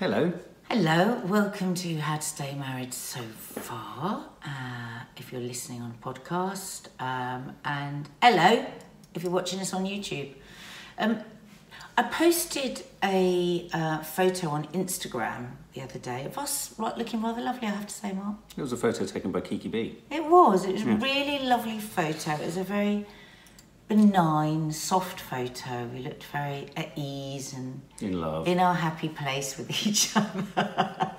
Hello. Hello, welcome to How to Stay Married So Far. Uh, if you're listening on podcast, um, and hello, if you're watching us on YouTube. Um, I posted a uh, photo on Instagram the other day of us right, looking rather lovely, I have to say, Mark. It was a photo taken by Kiki B. It was. It was a really lovely photo. It was a very benign, soft photo. We looked very at ease and In love. in our happy place with each other.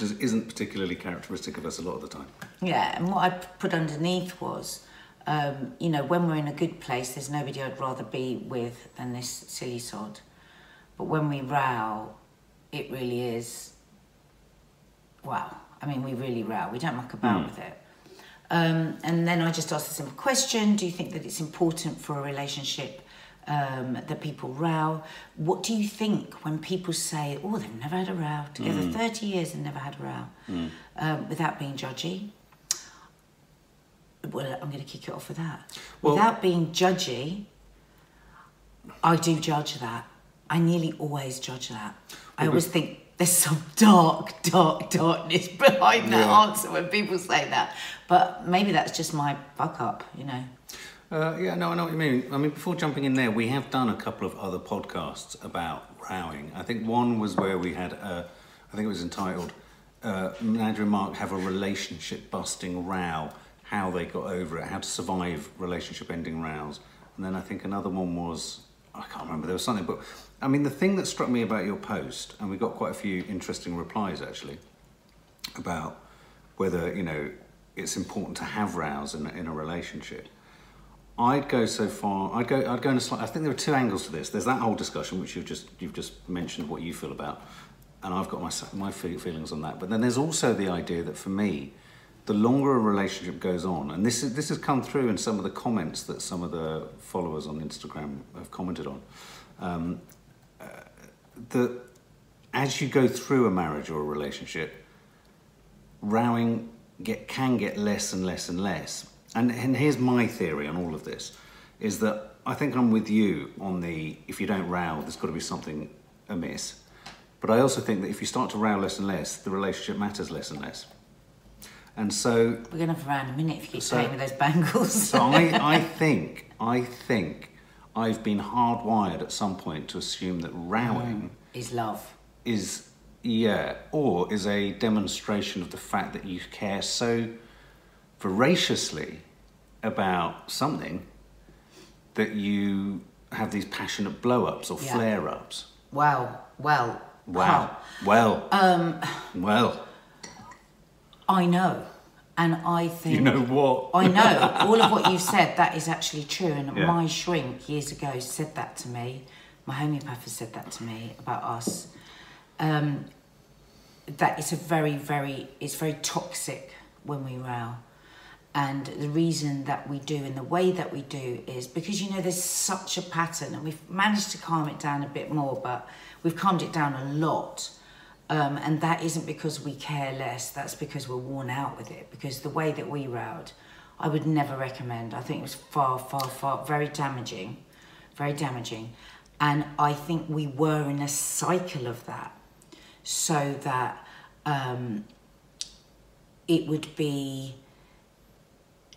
Which isn't particularly characteristic of us a lot of the time. Yeah, and what I put underneath was, um, you know, when we're in a good place, there's nobody I'd rather be with than this silly sod. But when we row, it really is, wow. I mean, we really row. We don't muck about with it. Um, and then I just asked a simple question Do you think that it's important for a relationship um, that people row? What do you think when people say, oh, they've never had a row together, 30 years and never had a row, um, without being judgy? Well, I'm going to kick it off with that. Well- without being judgy, I do judge that. I nearly always judge that. I always think there's some dark, dark darkness behind that Yeah. answer when people say that. But maybe that's just my fuck up, you know. Uh, yeah, no, I know what you mean. I mean, before jumping in there, we have done a couple of other podcasts about rowing. I think one was where we had, uh, I think it was entitled uh, Andrew and Mark Have a Relationship Busting Row, how they got over it, how to survive relationship ending rows. And then I think another one was, I can't remember, there was something, but I mean, the thing that struck me about your post, and we got quite a few interesting replies actually, about whether, you know, it's important to have rows in, a- in a relationship. I'd go so far. I'd go. I'd go in a slight. I think there are two angles to this. There's that whole discussion, which you've just you've just mentioned what you feel about, and I've got my my feelings on that. But then there's also the idea that for me, the longer a relationship goes on, and this is this has come through in some of the comments that some of the followers on Instagram have commented on, um, uh, that as you go through a marriage or a relationship, rowing get can get less and less and less. And, and here's my theory on all of this, is that I think I'm with you on the if you don't row, there's got to be something amiss. But I also think that if you start to row less and less, the relationship matters less and less. And so We're going to have around a minute if you keep So- playing with those bangles. so I, I think, I think I've been hardwired at some point to assume that rowing is love. is, yeah, or is a demonstration of the fact that you care so voraciously about something that you have these passionate blow ups or Yeah. flare ups. Wow. Well. Wow. Well. Um. Well. I know. And I think. You know what? I know. All of what you've said, that is actually true. And Yeah. my shrink years ago said that to me. My homeopath has said that to me about us. Um, that it's a very, very, it's very toxic when we row. And the reason that we do in the way that we do is because you know there's such a pattern, and we've managed to calm it down a bit more, but we've calmed it down a lot. Um, and that isn't because we care less, that's because we're worn out with it. Because the way that we rowed, I would never recommend. I think it was far, far, far, very damaging, very damaging. And I think we were in a cycle of that so that um, it would be.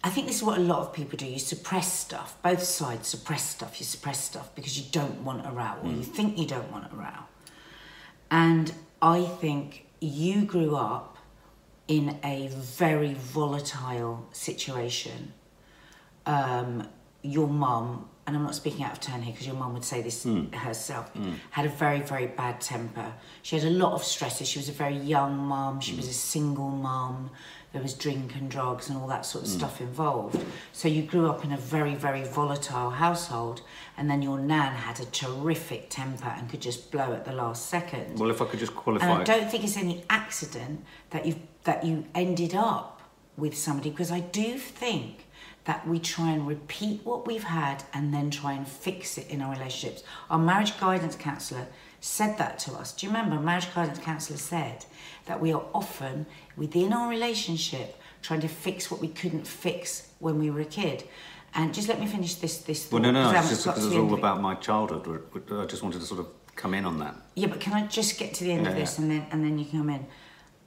I think this is what a lot of people do. You suppress stuff. Both sides suppress stuff. You suppress stuff because you don't want a row, or you think you don't want a row. And I think you grew up in a very volatile situation. Um, your mum, and I'm not speaking out of turn here because your mum would say this hmm. herself, hmm. had a very, very bad temper. She had a lot of stresses. She was a very young mum, she hmm. was a single mum, there was drink and drugs and all that sort of hmm. stuff involved. So you grew up in a very, very volatile household, and then your nan had a terrific temper and could just blow at the last second. Well, if I could just And qualify. I don't think it's any accident that you that you ended up with somebody because I do think that we try and repeat what we've had and then try and fix it in our relationships. Our marriage guidance counsellor said that to us. Do you remember? Marriage guidance counsellor said that we are often within our relationship trying to fix what we couldn't fix when we were a kid. And just let me finish this this Well, no, no, I it's just because it's all about my childhood. I just wanted to sort of come in on that. Yeah, but can I just get to the end Yeah, of this yeah. and then and then you can come in?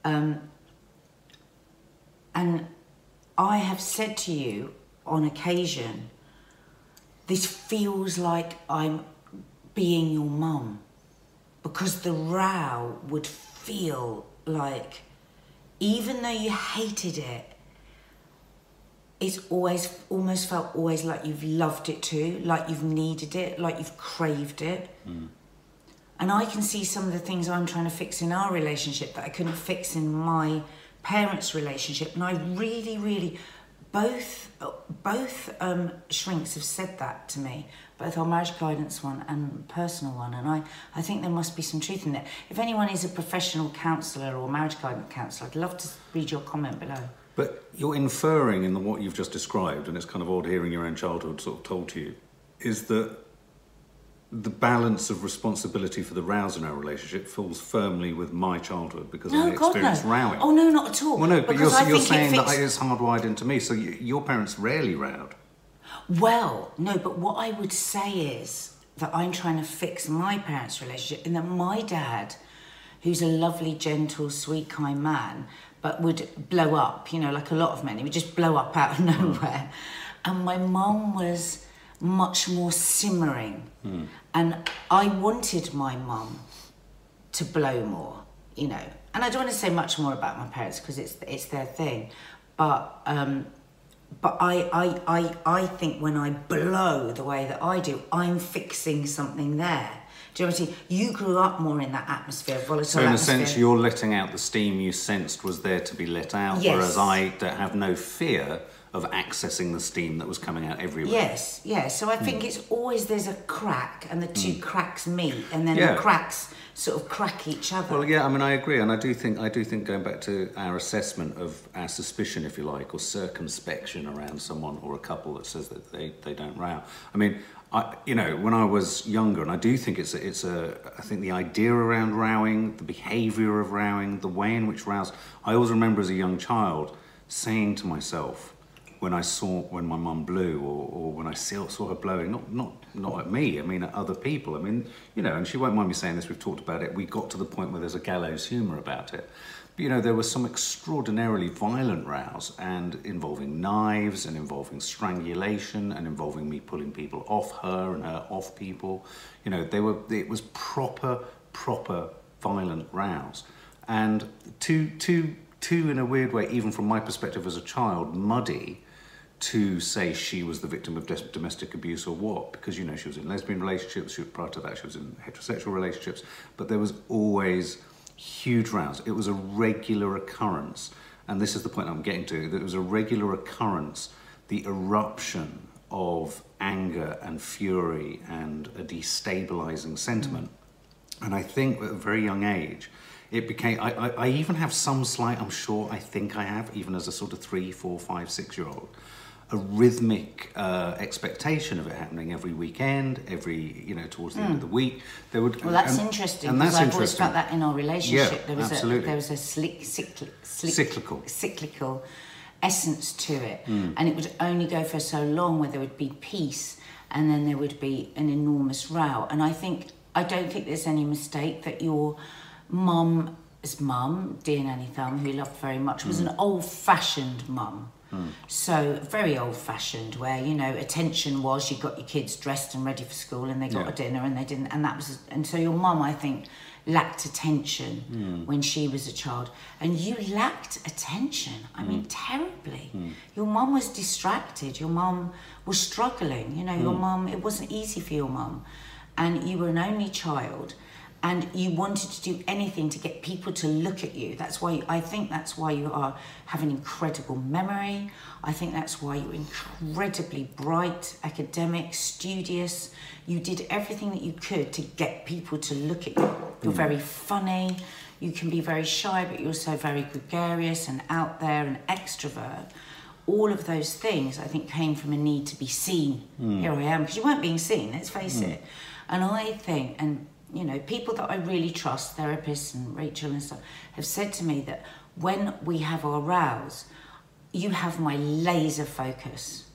Um, and I have said to you on occasion, this feels like I'm being your mum, because the row would feel like, even though you hated it, it's always almost felt always like you've loved it too, like you've needed it, like you've craved it. And I can see some of the things I'm trying to fix in our relationship that I couldn't fix in my parents' relationship. And I really, really, both both um, shrinks have said that to me, both our marriage guidance one and personal one. And I, I think there must be some truth in that. If anyone is a professional counsellor or marriage guidance counsellor, I'd love to read your comment below. But you're inferring in the, what you've just described, and it's kind of odd hearing your own childhood sort of told to you, is that the balance of responsibility for the rows in our relationship falls firmly with my childhood because I No, God, experienced no. rowing. Oh, no, not at all. Well, no, but Because you're, I you're it saying that it's hardwired into me. So you, your parents rarely rowed. Well, no, but what I would say is that I'm trying to fix my parents' relationship, and that my dad, who's a lovely, gentle, sweet, kind man, but would blow up, you know, like a lot of men, he would just blow up out of nowhere. And my mum was much more simmering. And I wanted my mum to blow more, you know. And I don't want to say much more about my parents because it's it's their thing, but um, but I, I I I think when I blow the way that I do, I'm fixing something there. Do you know what I mean? You grew up more in that atmosphere, of volatile So in a sense, you're letting out the steam you sensed was there to be let out, Yes. whereas I have no fear of accessing the steam that was coming out everywhere. Yes, yes. So I think hmm. it's always there's a crack, and the two hmm. cracks meet, and then Yeah. the cracks sort of crack each other. Well, yeah, I mean, I agree, and I do think I do think going back to our assessment of our suspicion, if you like, or circumspection around someone or a couple that says that they, they don't row. I mean, I you know when I was younger, and I do think it's a, it's a I think the idea around rowing, the behaviour of rowing, the way in which rows. I always remember as a young child saying to myself when I saw when my mum blew or, or when I saw, saw her blowing, not not not at me, I mean at other people. I mean, you know, and she won't mind me saying this. We've talked about it. We got to the point where there's a gallows humour about it. You know, there were some extraordinarily violent rows and involving knives and involving strangulation and involving me pulling people off her and her off people. You know, they were it was proper proper violent rows and too too too in a weird way, even from my perspective as a child, muddy to say she was the victim of domestic abuse or what because you know she was in lesbian relationships she, prior to that she was in heterosexual relationships but there was always huge rows it was a regular occurrence and this is the point i'm getting to that it was a regular occurrence the eruption of anger and fury and a destabilizing sentiment mm. and I think at a very young age, it became. I, I, I even have some slight. I'm sure. I think I have, even as a sort of three, four, five, six-year-old, a rhythmic uh, expectation of it happening every weekend, every you know towards the end of the week. There would. Hmm. Well, that's and- interesting And that's I've always interesting. felt that in our relationship. Yeah, there was absolutely. a there was a slick, cycli- slick, Cyclical. cyclical essence to it, Hmm. and it would only go for so long where there would be peace, and then there would be an enormous row. And I think I don't think there's any mistake that your mum's mum, dear Nanny Thumb, who you loved very much, was Hmm. an old-fashioned mum. So very old-fashioned, where you know attention was you got your kids dressed and ready for school, and they got Yeah. a dinner, and they didn't, and that was, and so your mum, I think, lacked attention Hmm. when she was a child, and you lacked attention. I Hmm. mean, terribly. Your mum was distracted. Your mum was struggling. You know, your Hmm. mum. It wasn't easy for your mum, and you were an only child. And you wanted to do anything to get people to look at you. That's why I think that's why you are have an incredible memory. I think that's why you're incredibly bright, academic, studious. You did everything that you could to get people to look at you. You're mm. very funny. You can be very shy, but you're also very gregarious and out there and extrovert. All of those things, I think, came from a need to be seen. Mm. Here I am, because you weren't being seen. Let's face mm. it. And I think, and you know, people that I really trust, therapists and Rachel and stuff, have said to me that when we have our rows, you have my laser focus.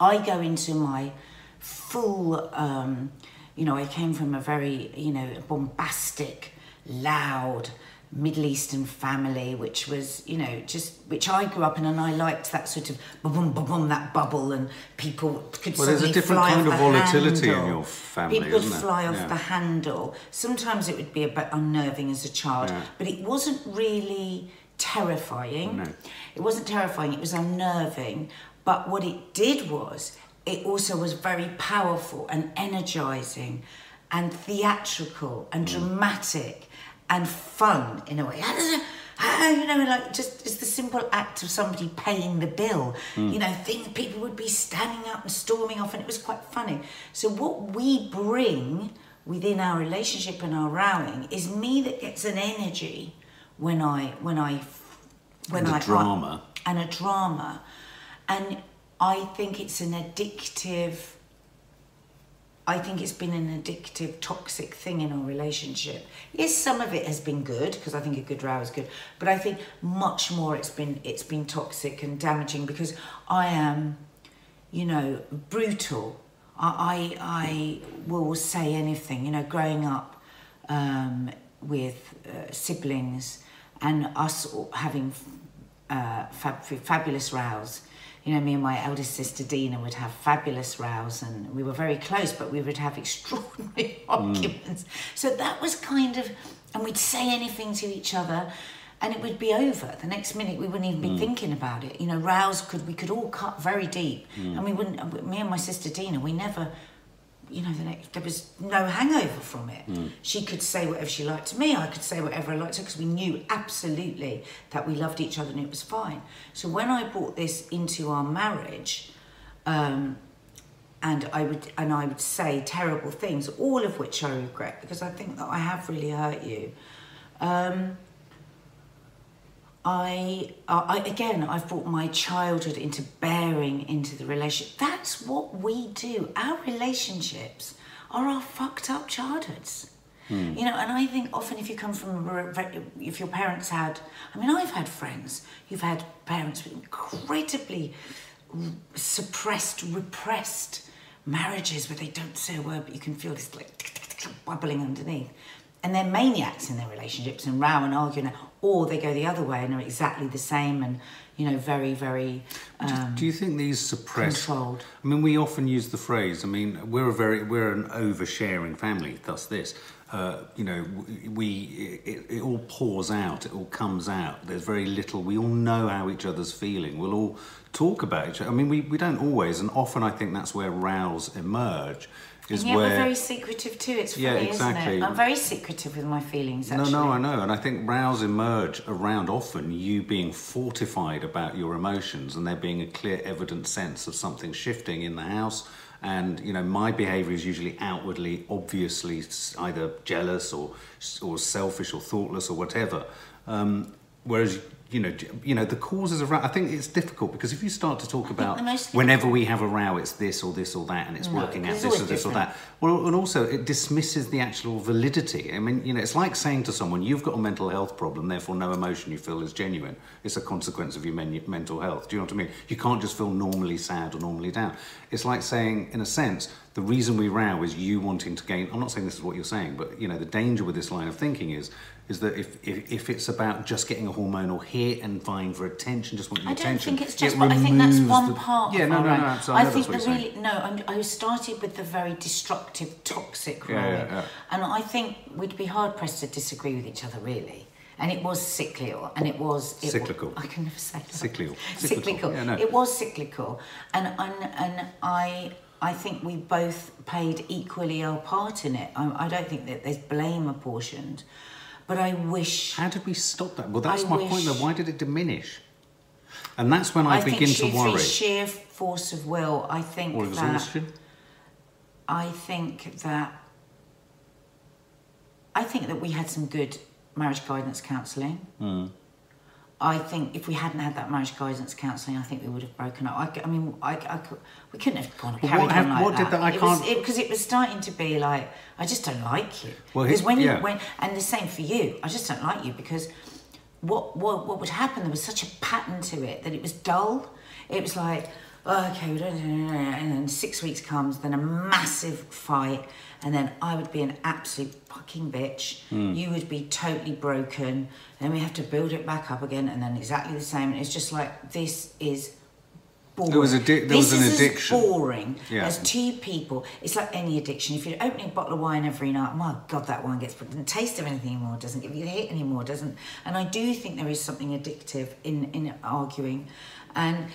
I go into my full um, you know, I came from a very, you know, bombastic, loud, Middle Eastern family, which was, you know, just which I grew up in, and I liked that sort of boom, boom, boom, that bubble, and people could Well, there's a different kind of volatility in handle. your family, People would isn't there? fly off Yeah. the handle. Sometimes it would be a bit unnerving as a child, Yeah. but it wasn't really terrifying. No. It wasn't terrifying. It was unnerving. But what it did was, it also was very powerful and energizing, and theatrical and mm. dramatic, and fun in a way. You know, like just it's the simple act of somebody paying the bill. Hmm. You know, things people would be standing up and storming off, and it was quite funny. So what we bring within our relationship and our rowing is me that gets an energy when I when I when And a I drama. and a drama, and I think it's an addictive. I think it's been an addictive, toxic thing in our relationship. Yes, some of it has been good because I think a good row is good, but I think much more it's been it's been toxic and damaging because I am, you know, brutal. I I, I will say anything. You know, growing up um, with uh, siblings and us having uh, fab- fabulous rows. You know, me and my eldest sister Dina would have fabulous rows, and we were very close, but we would have extraordinary mm. arguments. So that was kind of, and we'd say anything to each other, and it would be over. The next minute, we wouldn't even be mm. thinking about it. You know, rows could we could all cut very deep, mm. and we wouldn't. Me and my sister Dina, we never you know, the next there was no hangover from it. She could say whatever she liked to me. I could say whatever I liked to her because we knew absolutely that we loved each other and it was fine. So when I brought this into our marriage, um, and I would and I would say terrible things, all of which I regret because I think that I have really hurt you. Um, I, uh, I again, I've brought my childhood into bearing into the relationship. That's what we do. Our relationships are our fucked up childhoods. Hmm. You know, and I think often if you come from, if your parents had, I mean, I've had friends who've had parents with incredibly suppressed, repressed marriages where they don't say a word, but you can feel this like bubbling underneath. And they're maniacs in their relationships and row and argue, and- or they go the other way and are exactly the same and, you know, very, very um, Do you think these suppressed? controlled. I mean, we often use the phrase. I mean, we're a very we're an oversharing family. Thus, this. Uh, you know, we it, it all pours out. It all comes out. There's very little. We all know how each other's feeling. We'll all talk about each other. I mean, we, we don't always, and often I think that's where rows emerge. Is And yet where we're very secretive too. It's funny, Yeah, isn't it? I'm very secretive with my feelings. Actually. No, no, I know, and I think rows emerge around often you being fortified about your emotions, and there being a clear, evident sense of something shifting in the house. And you know, my behaviour is usually outwardly, obviously, either jealous or or selfish or thoughtless or whatever. Um, whereas you know, you know, the causes of row. I think it's difficult because if you start to talk about whenever we have a row, it's this or this or that, and it's No, working out this or this or that. Well, and also it dismisses the actual validity. I mean, you know, it's like saying to someone, "You've got a mental health problem, therefore no emotion you feel is genuine. It's a consequence of your men- mental health." Do you know what I mean? You can't just feel normally sad or normally down. It's like saying, in a sense, the reason we row is you wanting to gain. I'm not saying this is what you're saying, but you know, the danger with this line of thinking is. Is that if, if, if it's about just getting a hormonal hit and vying for attention, just wanting I don't think it's it just. But I think that's one the- part. Yeah, of no, no, no. absolutely. I know think the really no. I'm, I started with the very destructive, toxic Yeah, yeah, yeah. and I think we'd be hard pressed to disagree with each other, really. And it was cyclical, and it was it, Cyclical. I can never say that. Cyclical. Cyclical. Cyclical. Yeah, no. It was cyclical, and and and I. I think we both played equally our part in it. I, I don't think that there's blame apportioned, but I wish How did we stop that? Well, that's I my point. Though, why did it diminish? And that's when I, begin think to worry. sheer force of will, I think Or exhaustion. I think that I think that we had some good marriage guidance counselling. Hmm. I think if we hadn't had that marriage guidance counselling, I think we would have broken up. I mean, I, I we couldn't have gone carried what on like what did that. that- I it can't- because it was starting to be like, I just don't like you. Well, because he- when you yeah. when and the same for you, I just don't like you because what what what would happen? There was such a pattern to it that it was dull. It was like, oh, okay, we don't, and then six weeks comes, then a massive fight, and then I would be an absolute fucking bitch. Hmm. You would be totally broken. Then we have to build it back up again, and then exactly the same. And it's just like this is boring. There was a di- there this was an is addiction. As boring Yeah. as two people. It's like any addiction. If you're opening a bottle of wine every night, my God, that wine gets doesn't taste of anything anymore. Doesn't give you the hit anymore. Doesn't. And I do think there is something addictive in in arguing, and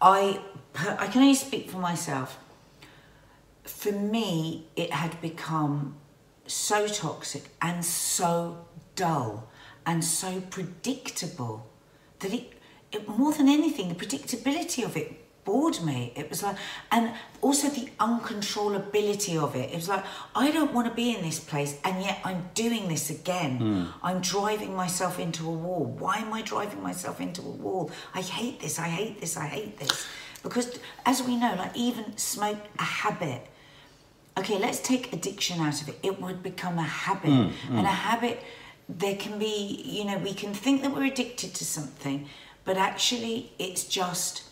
I I can only speak for myself. For me, it had become so toxic and so dull and so predictable that it, it more than anything, the predictability of it bored me. It was like, and also the uncontrollability of it. It was like, I don't want to be in this place, and yet I'm doing this again. Hmm. I'm driving myself into a wall. Why am I driving myself into a wall? I hate this, I hate this, I hate this. Because as we know, like even smoke, a habit okay, let's take addiction out of it. It would become a habit. Mm, mm. And a habit, there can be, you know, we can think that we're addicted to something, but actually it's just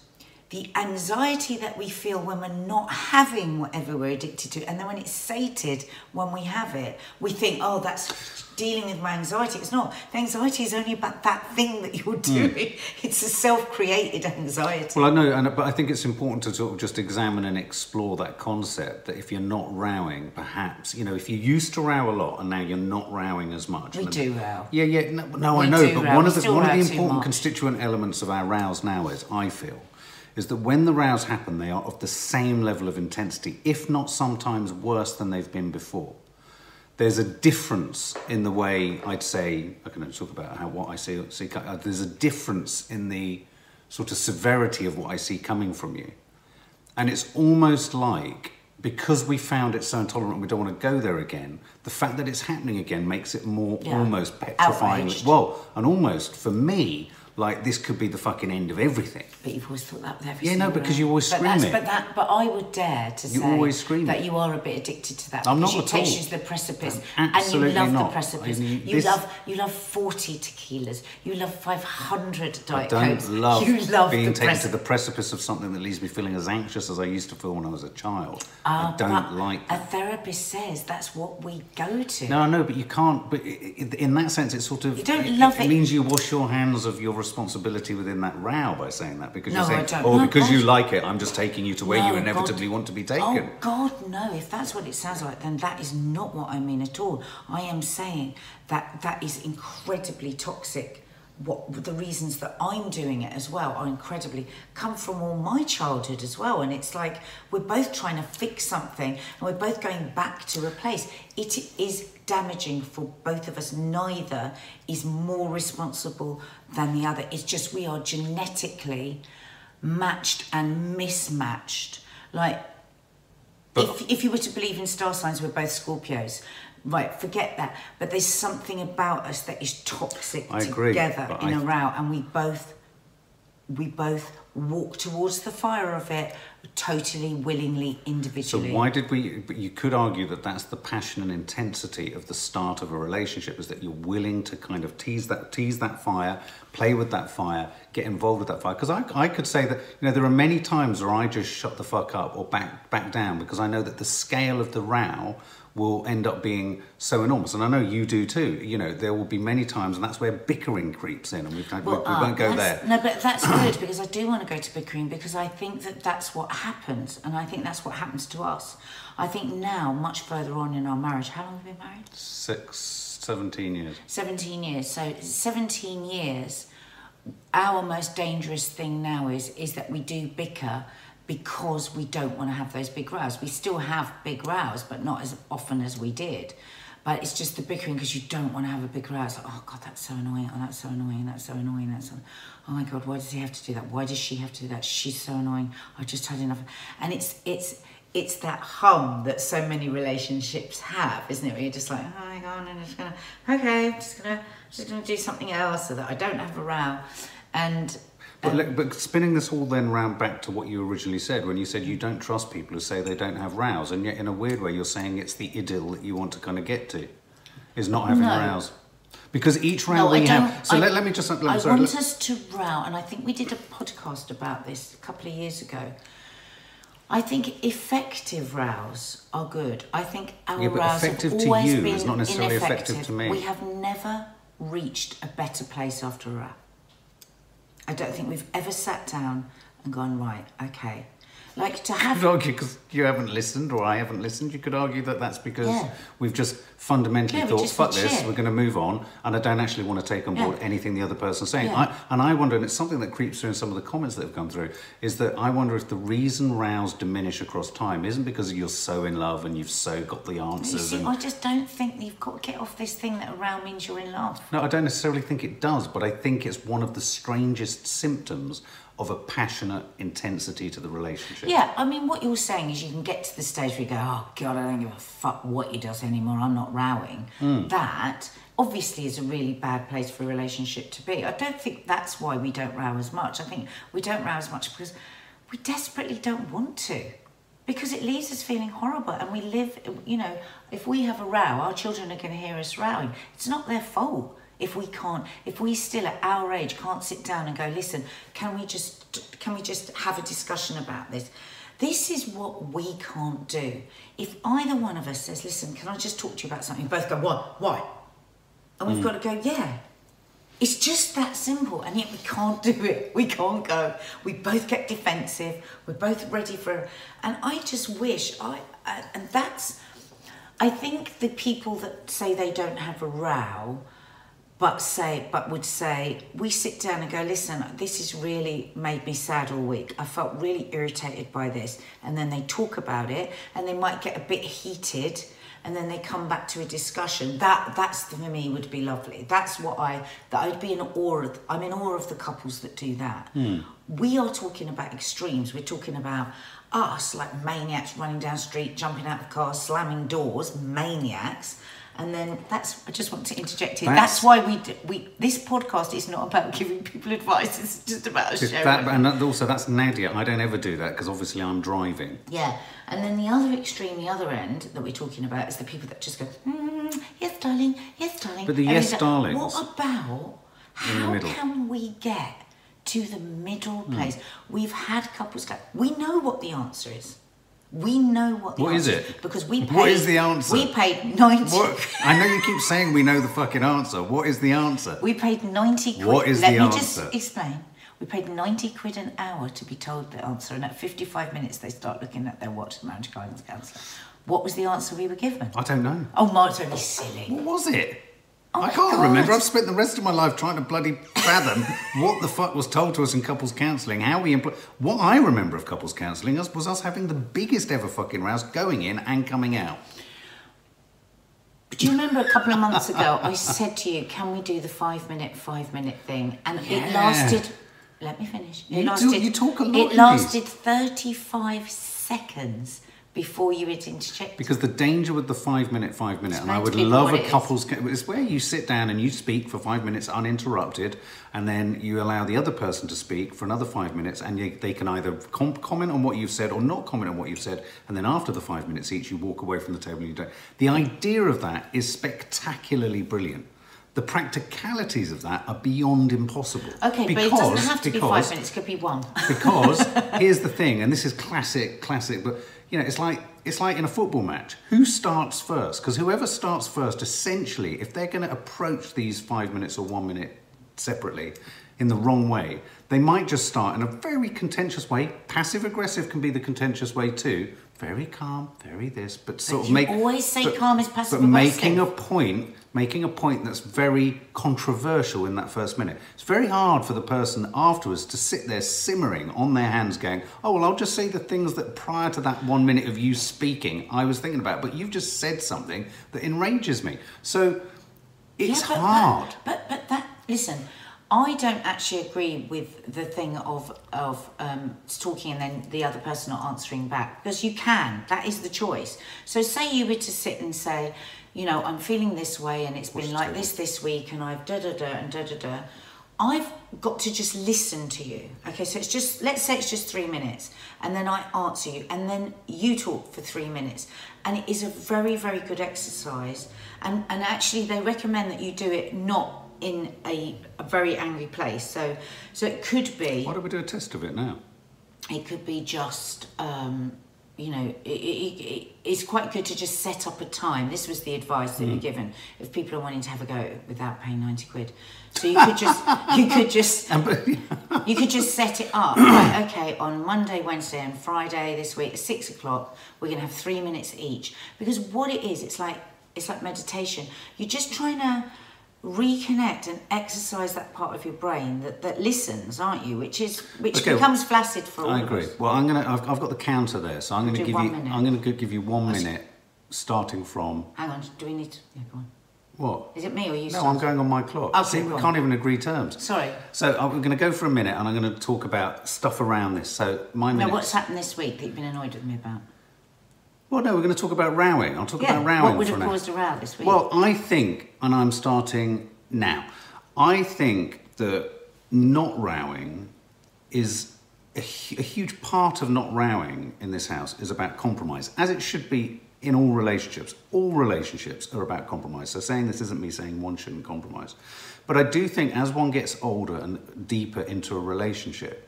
the anxiety that we feel when we're not having whatever we're addicted to. And then when it's sated, when we have it, we think, oh, that's dealing with my anxiety. It's not. The anxiety is only about that thing that you're hmm. doing. It's a self created anxiety. Well, I know, and, but I think it's important to sort of just examine and explore that concept that if you're not rowing, perhaps, you know, if you used to row a lot and now you're not rowing as much. We and- do row. Yeah, yeah, no, no I know, but row. one of the, one of the important constituent elements of our rows now is, I feel, is that when the rows happen, they are of the same level of intensity, if not sometimes worse than they've been before. There's a difference in the way I'd say I can talk about how what I see. see uh, there's a difference in the sort of severity of what I see coming from you, and it's almost like because we found it so intolerant, we don't want to go there again. The fact that it's happening again makes it more Yeah. almost petrifying. Outraged. Well, and almost for me, like this could be the fucking end of everything. But you've always thought that with every Yeah, no, because you always but scream it. But that, but I would dare to You say always scream that it. you are a bit addicted to that. I'm not it at takes you to the precipice, I'm and you love not. the precipice. I mean, you love you love forty tequilas. You love five hundred I diet don't cokes. love, you love being the taken preci- to the precipice of something that leaves me feeling as anxious as I used to feel when I was a child. Ah, I don't but like A therapist says that's what we go to. No, I know, but you can't. But i- i- in that sense, it's sort of. You don't it, love it. it. means you wash your hands of your responsibility within that row by saying that because No, you're saying, oh, No, because you like it, I'm just taking you to where you inevitably God. want to be taken. Oh God, no! If that's what it sounds like, then that is not what I mean at all. I am saying that that is incredibly toxic. What the reasons that I'm doing it as well are incredibly come from all my childhood as well, and it's like we're both trying to fix something, and we're both going back to replace. It is damaging for both of us. Neither is more responsible than the other. It's just we are genetically matched and mismatched. Like, But- if, if you were to believe in star signs, we're both Scorpios. Right, forget that. But there's something about us that is toxic I agree, together in I- a row, and we both we both walk towards the fire of it totally willingly individually So why did we? But you could argue that that's the passion and intensity of the start of a relationship is that you're willing to kind of tease that tease that fire, play with that fire, get involved with that fire. Because I, I could say that you know there are many times where I just shut the fuck up or back back down because I know that the scale of the row will end up being so enormous, and I know you do too. You know there will be many times, and that's where bickering creeps in, and we've, we, we ah, won't go there. No, but that's good because I do want to go to bickering because I think that that's what happens, and I think that's what happens to us. I think now, much further on in our marriage, how long have we been married? Six, 17 years. 17 years. So 17 years. Our most dangerous thing now is is that we do bicker because we don't want to have those big rows. We still have big rows, but not as often as we did. But it's just the bickering because you don't want to have a big row. It's like, oh God, that's so annoying. Oh, that's so annoying. That's so annoying. That's so... oh my God, why does he have to do that? Why does she have to do that? She's so annoying. I just had enough. And it's it's it's that hum that so many relationships have, isn't it? Where you're just like, oh my God, I'm just gonna okay, I'm just gonna I'm just gonna do something else so that I don't have a row. And But, look, but spinning this all then round back to what you originally said when you said you don't trust people who say they don't have rows, and yet in a weird way you're saying it's the idyll that you want to kind of get to, is not having No. rows. Because each row No, we have. So I, let, let me just. Let I sorry, want let- us to row, and I think we did a podcast about this a couple of years ago. I think effective rows are good. I think our Yeah, but rows effective have to always you been is not necessarily effective ineffective. to me. We have never reached a better place after a row. I don't think we've ever sat down and gone right. Okay, like to have argue because you haven't listened or I haven't listened. You could argue that that's because Yeah. we've just fundamentally Yeah, thought, just fuck this, shit." we're going to move on, and I don't actually want to take on board Yeah. anything the other person's saying. I, and I wonder, and it's something that creeps through in some of the comments that have come through, is that I wonder if the reason rows diminish across time isn't because you're so in love and you've so got the answers. see, and, I just don't think you've got to get off this thing that a row means you're in love. no, I don't necessarily think it does, but I think it's one of the strangest symptoms of a passionate intensity to the relationship. Yeah, I mean, what you're saying is you can get to the stage where you go, oh, God, I don't give a fuck what he does anymore, I'm not rowing. Hmm. That obviously is a really bad place for a relationship to be. I don't think that's why we don't row as much. I think we don't row as much because we desperately don't want to. Because it leaves us feeling horrible, and we live, you know, if we have a row, our children are going to hear us rowing. It's not their fault if we can't if we still at our age can't sit down and go listen can we just can we just have a discussion about this this is what we can't do. If either one of us says listen can i just talk to you about something? Both go what why? And we've mm. got to go yeah. It's just that simple and yet we can't do it. We can't go. We both get defensive. We're both ready for and i just wish I- and that's i think the people that say they don't have a row but say but would say we sit down and go listen this has really made me sad all week. I felt really irritated by this. And then they talk about it and they might get a bit heated and then they come back to a discussion. That that's for me would be lovely. That's what i that i'd be in awe of i'm in awe of the couples that do that. Hmm. We are talking about extremes. We're talking about us like maniacs running down street jumping out of cars slamming doors maniacs and then that's I just want to interject here. That's- That's, why we d- we this podcast is not about giving people advice. It's just about sharing. that, and also that's Nadia. I don't ever do that because obviously I'm driving. yeah, and then the other extreme, the other end that we're talking about is the people that just go, mm, "Yes, darling. Yes, darling." But the yes, like, darlings What about in the how can we get to the middle Hmm. place? We've had couples go. We know what the answer is. We know what the What is answer it? because we paid, What is the answer? We paid ninety. What? I know you keep saying we know the fucking answer. What is the answer? We paid 90 quid. What is Let the me answer? just explain. We paid 90 quid an hour to be told the answer, and at 55 minutes they start looking at their watch, the marriage guidance counsellor. What was the answer we were given? I don't know. Oh, Mark's only silly. What was it? Oh I can't God. remember. I've spent the rest of my life trying to bloody fathom what the fuck was told to us in couples counselling, how we employ. What I remember of couples counselling us was us having the biggest ever fucking rows going in and coming out. Do you remember a couple of months ago I said to you, can we do the five minute, five minute thing? And Yeah. it lasted, let me finish. It You do- you talk a lot It these. lasted 35 seconds before you had interjected. Because the danger with the five minute, five minute, and I would love a couples. ca- It's where you sit down and you speak for five minutes uninterrupted, and then you allow the other person to speak for another five minutes, and you, they can either com- comment on what you've said or not comment on what you've said, and then after the five minutes each, you walk away from the table and you don't. The idea of that is spectacularly brilliant. The practicalities of that are beyond impossible. Okay, but it doesn't have to be five minutes, it could be one. because here's the thing, and this is classic, classic, but you know, it's like it's like in a football match. Who starts first? Because whoever starts first, essentially, if they're going to approach these five minutes or one minute separately in the wrong way, they might just start in a very contentious way. Passive aggressive can be the contentious way too. Very calm, very this, but sort of you make always say but- calm is passive But making a point, making a point that's very controversial in that first minute. It's very hard for the person afterwards to sit there simmering on their hands, going, "Oh well, I'll just say the things that prior to that one minute of you speaking, I was thinking about." But you've just said something that enrages me. So it's Yeah, but- hard. But, but but that listen, I don't actually agree with the thing of of um, talking and then the other person not answering back because you can. That is the choice. So say you were to sit and say, you know, I'm feeling this way and it's been like this this week and I've da da da and da da da. I've got to just listen to you. Okay, so it's just let's say it's just three minutes, and then I answer you, and then you talk for three minutes, and it is a very very good exercise. And and actually they recommend that you do it not in a, a very angry place. So so it could be Why don't we do a test of it now? it could be just um, you know it, it, it, it's quite good to just set up a time. This was the advice that Mm. we're given. If people are wanting to have a go without paying 90 quid. So you could just you could just you could just set it up. Like okay on monday wednesday and friday this week at six o'clock we're going to have three minutes each. Because what it is it's like it's like meditation. You're just trying to reconnect and exercise that part of your brain that, that listens aren't you which is which Okay, becomes flaccid for all I of agree. us. Well, I'm gonna. I've, I've got the counter there, so I'm gonna Do give you. minute. I'm gonna give you one minute, starting from hang on do we need to yeah, go on. what? is it me or you No? I'm going on my clock. Oh, okay, See, we can't even agree terms. sorry So I'm going to go for a minute, and I'm going to talk about stuff around this. So my no what's happened this week that you've been annoyed with me about Well, no, we're going to talk about rowing. I'll talk yeah about rowing what would have caused a row this week Well, I think, and I'm starting now, I think that not rowing is a, a huge part of not rowing in this house is about compromise, as it should be in all relationships. All relationships are about compromise. So saying this isn't me saying one shouldn't compromise. But I do think as one gets older and deeper into a relationship,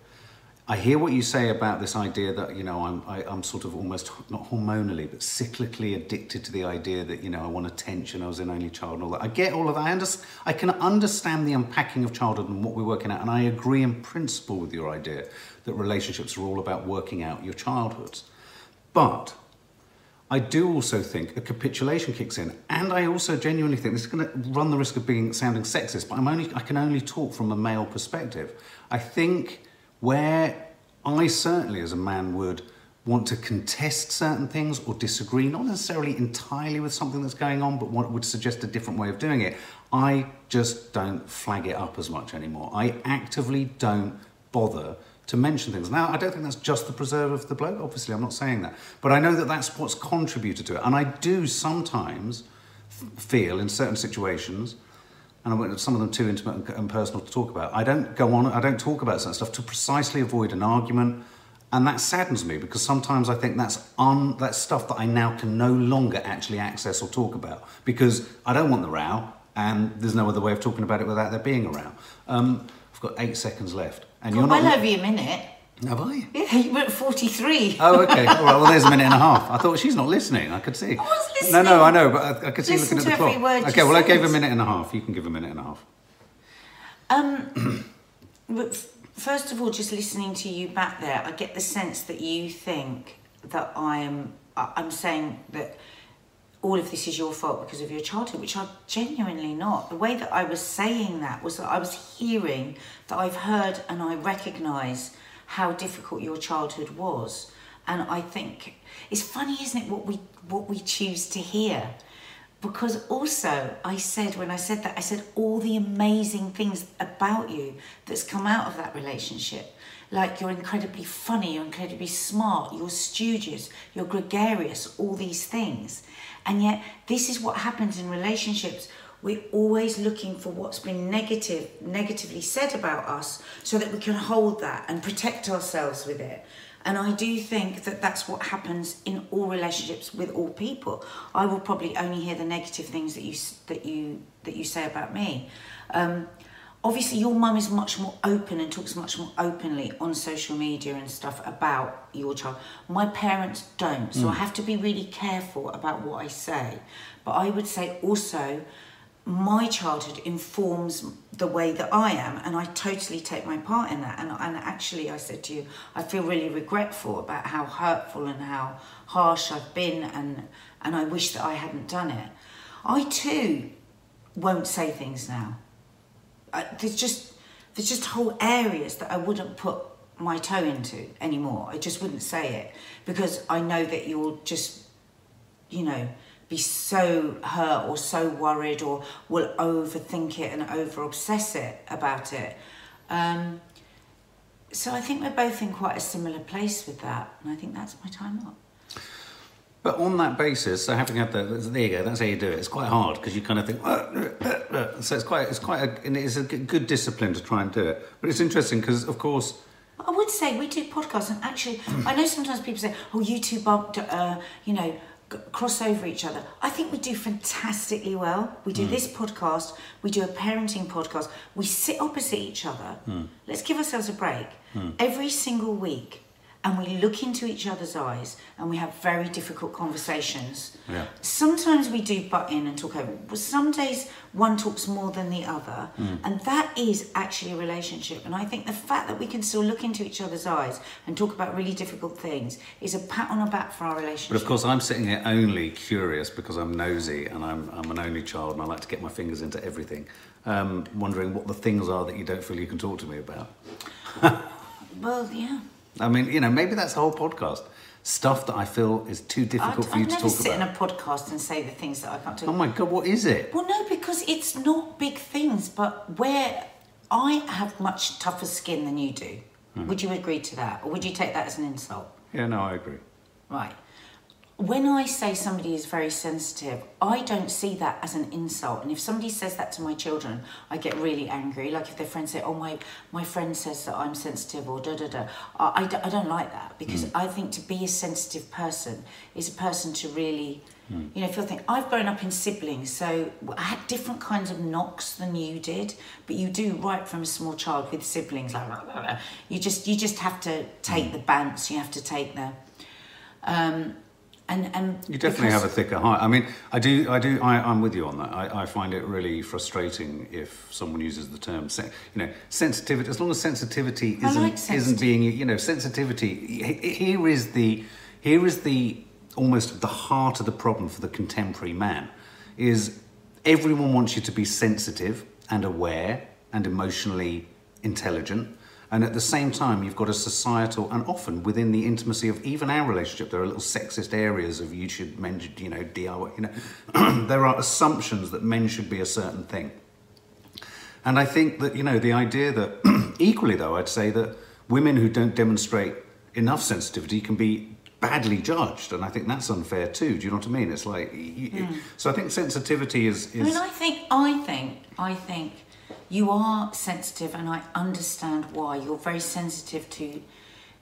I hear what you say about this idea that you know I'm I, I'm sort of almost not hormonally but cyclically addicted to the idea that you know I want attention. I was an only child and all that. I get all of that. I, under, I can understand the unpacking of childhood and what we're working out, and I agree in principle with your idea that relationships are all about working out your childhoods. But I do also think a capitulation kicks in, and I also genuinely think this is going to run the risk of being sounding sexist. But I'm only I can only talk from a male perspective. I think where I certainly, as a man, would want to contest certain things or disagree, not necessarily entirely with something that's going on, but what would suggest a different way of doing it. I just don't flag it up as much anymore. I actively don't bother to mention things. Now, I don't think that's just the preserve of the bloke, obviously, I'm not saying that. But I know that that's what's contributed to it. And I do sometimes feel in certain situations, and some of them too intimate and- and personal to talk about, I don't go on, I don't talk about certain stuff to precisely avoid an argument. And that saddens me because sometimes I think that's un, that's stuff that I now can no longer actually access or talk about because I don't want the row and there's no other way of talking about it without there being a row. Um, I've got eight seconds left. And Gone you're not. I well over a minute Have I? yeah you were at 43 Oh, okay. All right. Well, there's a minute and a half. I thought she's not listening. I could see. I was listening. No, no. I know, but I, I could see Listen looking at the every clock. okay. Well, I gave a minute and a half. You can give a minute and a half. Um, but first of all, just listening to you back there, I get the sense that you think that I am. I- I'm saying that all of this is your fault because of your childhood, which I'm genuinely not. The way that I was saying that was that I was hearing that I've heard and I recognise how difficult your childhood was, and I think it's funny, isn't it? What we what we choose to hear? Because also I said when I said that I said all the amazing things about you that's come out of that relationship. Like you're incredibly funny you're incredibly smart you're studious you're gregarious all these things. And yet this is what happens in relationships we're always looking for what's been negative negatively said about us so that we can hold that and protect ourselves with it and I do think that that's what happens in all relationships with all people. I will probably only hear the negative things that you that you that you say about me. Um, obviously, your mum is much more open and talks much more openly on social media and stuff about your child. My parents don't, so I have to be really careful about what I say. But I would say also my childhood informs the way that I am, and I totally take my part in that. And, and actually, I said to you, I feel really regretful about how hurtful and how harsh I've been, and and I wish that I hadn't done it. I too won't say things now. Uh, there's just there's just whole areas that I wouldn't put my toe into anymore. I just wouldn't say it because I know that you'll just you know, be so hurt or so worried or will overthink it and over obsess it about it. Um, so I think we're both in quite a similar place with that, and I think that's my time up. But on that basis, so having had that, there you go. That's how you do it. It's quite hard because you kind of think. so it's quite, it's quite, a, and it's a good discipline to try and do it. But it's interesting because, of course, I would say we do podcasts, and actually, I know sometimes people say, "Oh, you two bumped, uh, you know, cross over each other." I think we do fantastically well. We do hmm. this podcast, we do a parenting podcast. We sit opposite each other. Hmm. Let's give ourselves a break hmm. every single week, and we look into each other's eyes and we have very difficult conversations. Yeah. Sometimes we do butt in and talk over, but some days one talks more than the other, and that is actually a relationship. And I think the fact that we can still look into each other's eyes and talk about really difficult things is a pat on the back for our relationship. But of course, I'm sitting here only curious because I'm nosy and I'm, I'm an only child and I like to get my fingers into everything. Um, wondering what the things are that you don't feel you can talk to me about. well, yeah. I mean, you know, maybe that's the whole podcast. Stuff that I feel is too difficult I'd, for you I'd to never talk sit about. in a podcast and say the things that I can't talk Oh my god, what is it? Well, no, because it's not big things, but where I have much tougher skin than you do. Hmm. Would you agree to that? Or would you take that as an insult? Yeah, no, I agree. Right. When I say somebody is very sensitive, I don't see that as an insult. And if somebody says that to my children, I get really angry. Like if their friends say, oh, my, my friend says that I'm sensitive or da da da. I, I, don't- I don't like that because mm. I think to be a sensitive person is a person to really, mm. you know, feel thing. I've grown up in siblings, so I had different kinds of knocks than you did. But you do right from a small child with siblings. Like, blah, blah, blah. you just you just have to take mm. the bounce. You have to take the. Um, and, and You definitely have a thicker heart. I mean, I do, I do, I, I'm with you on that. I, I find it really frustrating if someone uses the term, you know, sensitivity. As long as sensitivity isn't like isn't being, you know, sensitivity. Here is the, here is the almost the heart of the problem for the contemporary man, is everyone wants you to be sensitive and aware and emotionally intelligent. And at the same time, you've got a societal, and often within the intimacy of even our relationship, there are little sexist areas of you should men, should, you know, DIY, you know, there are assumptions that men should be a certain thing. And I think that, you know, the idea that, equally though, I'd say that women who don't demonstrate enough sensitivity can be badly judged. And I think that's unfair too. Do you know what I mean? It's like, you, hmm. so I think sensitivity is, I mean, I think, I think, I think you are sensitive, and I understand why. You're very sensitive to.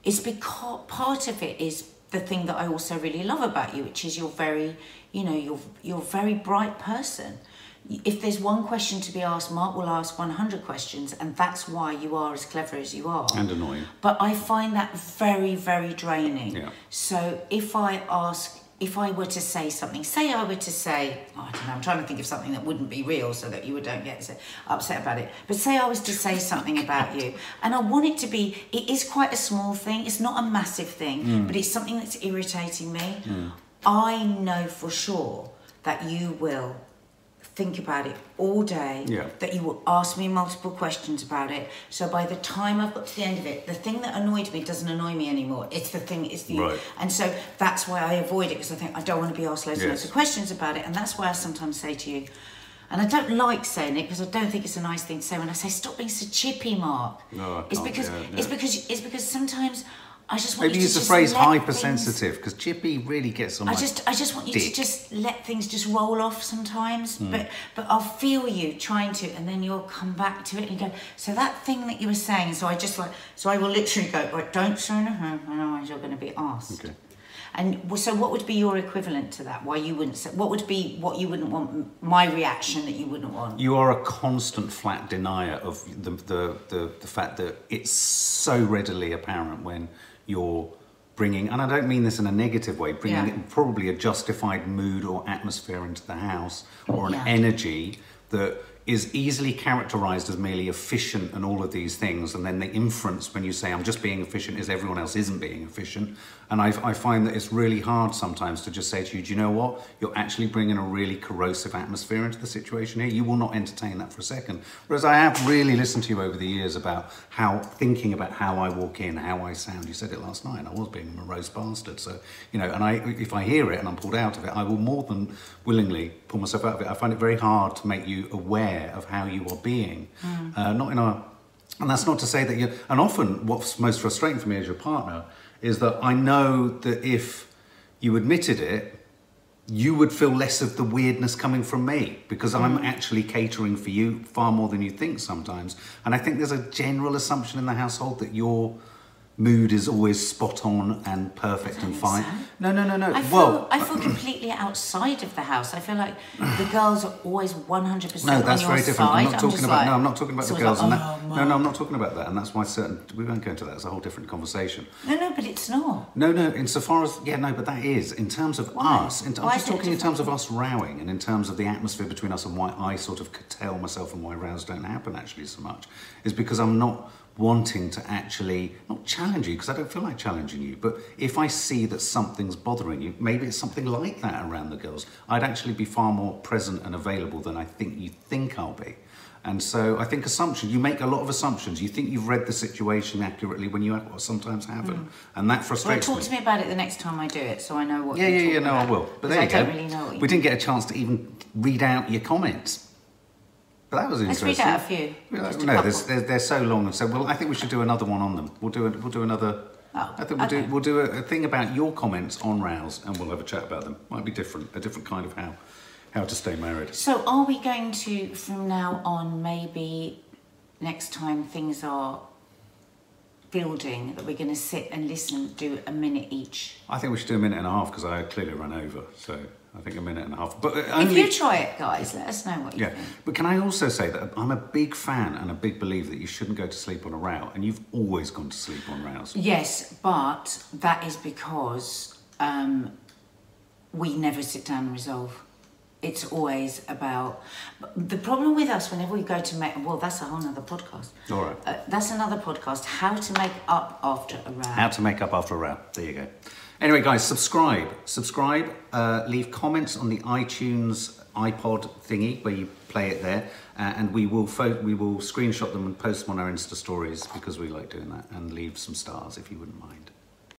It's because part of it is the thing that I also really love about you, which is you're very, you know, you're you're a very bright person. If there's one question to be asked, Mark will ask 100 questions, and that's why you are as clever as you are. and annoying. But I find that very, very draining. Yeah. So if I ask, if I were to say something, say I were to say, oh, I don't know, I'm trying to think of something that wouldn't be real so that you don't get upset about it. But say I was to say something about you, and I want it to be, it is quite a small thing, it's not a massive thing, Hmm. but it's something that's irritating me. I know for sure that you will think about it all day Yeah. that you will ask me multiple questions about it. So by the time I've got to the end of it, the thing that annoyed me doesn't annoy me anymore. It's the thing, it's the. Right. And so that's why I avoid it because I think I don't want to be asked loads and loads of questions about it. And that's why I sometimes say to you, and I don't like saying it because I don't think it's a nice thing to say when I say stop being so chippy, Mark. No, I it's because yeah, it's because it's because sometimes I just want Maybe you use the phrase hypersensitive because Chippy really gets on I just I just want you to just let things just roll off sometimes. Hmm. But but I'll feel you trying to and then you'll come back to it and go, so that thing that you were saying, so I just like so I will literally go, right, don't say anything, otherwise you're gonna be asked. Okay. And so what would be your equivalent to that? Why you wouldn't say what would be what you wouldn't want my reaction that you wouldn't want? You are a constant flat denier of the, the, the, the fact that it's so readily apparent when you're bringing, and I don't mean this in a negative way, bringing Yeah. probably a justified mood or atmosphere into the house or an Yeah. energy that is easily characterized as merely efficient and all of these things. And then the inference when you say, I'm just being efficient, is everyone else isn't being efficient. And I, I find that it's really hard sometimes to just say to you, do you know what? You're actually bringing a really corrosive atmosphere into the situation here. You will not entertain that for a second. Whereas I have really listened to you over the years about how, thinking about how I walk in, how I sound. You said it last night. I was being a morose bastard. So, you know, and I, if I hear it and I'm pulled out of it, I will more than willingly pull myself out of it. I find it very hard to make you aware of how you are being. Uh, not in a and that's not to say that you. And often, what's most frustrating for me as your partner is that I know that if you admitted it, you would feel less of the weirdness coming from me because I'm mm. actually catering for you far more than you think sometimes. And I think there's a general assumption in the household that you're mood is always spot on and perfect and fine. so. No, no, no, no. I feel, well, I feel completely outside of the house. I feel like the girls are always 100% No, that's on your very different. side. I'm not talking just about. like- no, I'm not talking about the girls. like, and oh, that, no, no, I'm not talking about that. And that's why certain. We won't go into that. It's a whole different conversation. No, no, but it's not. No, no. Insofar as yeah, no, but that is in terms of Why? us. In, I'm just talking in terms of us rowing and in terms of the atmosphere between us and why I sort of curtail myself and why rows don't happen actually so much is because I'm not wanting to actually not challenge you because I don't feel like challenging you. But if I see that something's bothering you, maybe it's something like that around the girls. I'd actually be far more present and available than I think you think I'll be. And so I think assumption, you make a lot of assumptions. You think you've read the situation accurately when you or sometimes haven't. Mm. And that frustrates Well, talk me. to me about it the next time I do it so I know what Yeah, yeah, yeah, no, I will. But there I you go. don't really know what you we didn't get a chance to even read out your comments. But that was Let's interesting. read out a few. Yeah, Just a no, there's, they're, they're so long, and so well, I think we should do another one on them. We'll do a, we'll do another. Oh, I think we'll okay. do we'll do a, a thing about your comments on rows, and we'll have a chat about them. Might be different, a different kind of how how to stay married. So are we going to, from now on, maybe next time things are building, that we're going to sit and listen, do a minute each? I think we should do a minute and a half because I clearly run over. So I think a minute and a half. But uh, If you try it, guys, let us know what you Yeah, think. but can I also say that I'm a big fan and a big believer that you shouldn't go to sleep on a row, and you've always gone to sleep on rows. Yes, but that is because um, we never sit down and resolve. It's always about the problem with us whenever we go to make. Well, that's a whole other podcast. All right. Uh, that's another podcast. How to make up after a row. How to make up after a row. There you go. Anyway, guys, subscribe. Subscribe. Uh, leave comments on the iTunes iPod thingy where you play it there, uh, and we will we will screenshot them and post them on our Insta stories because we like doing that, and leave some stars if you wouldn't mind.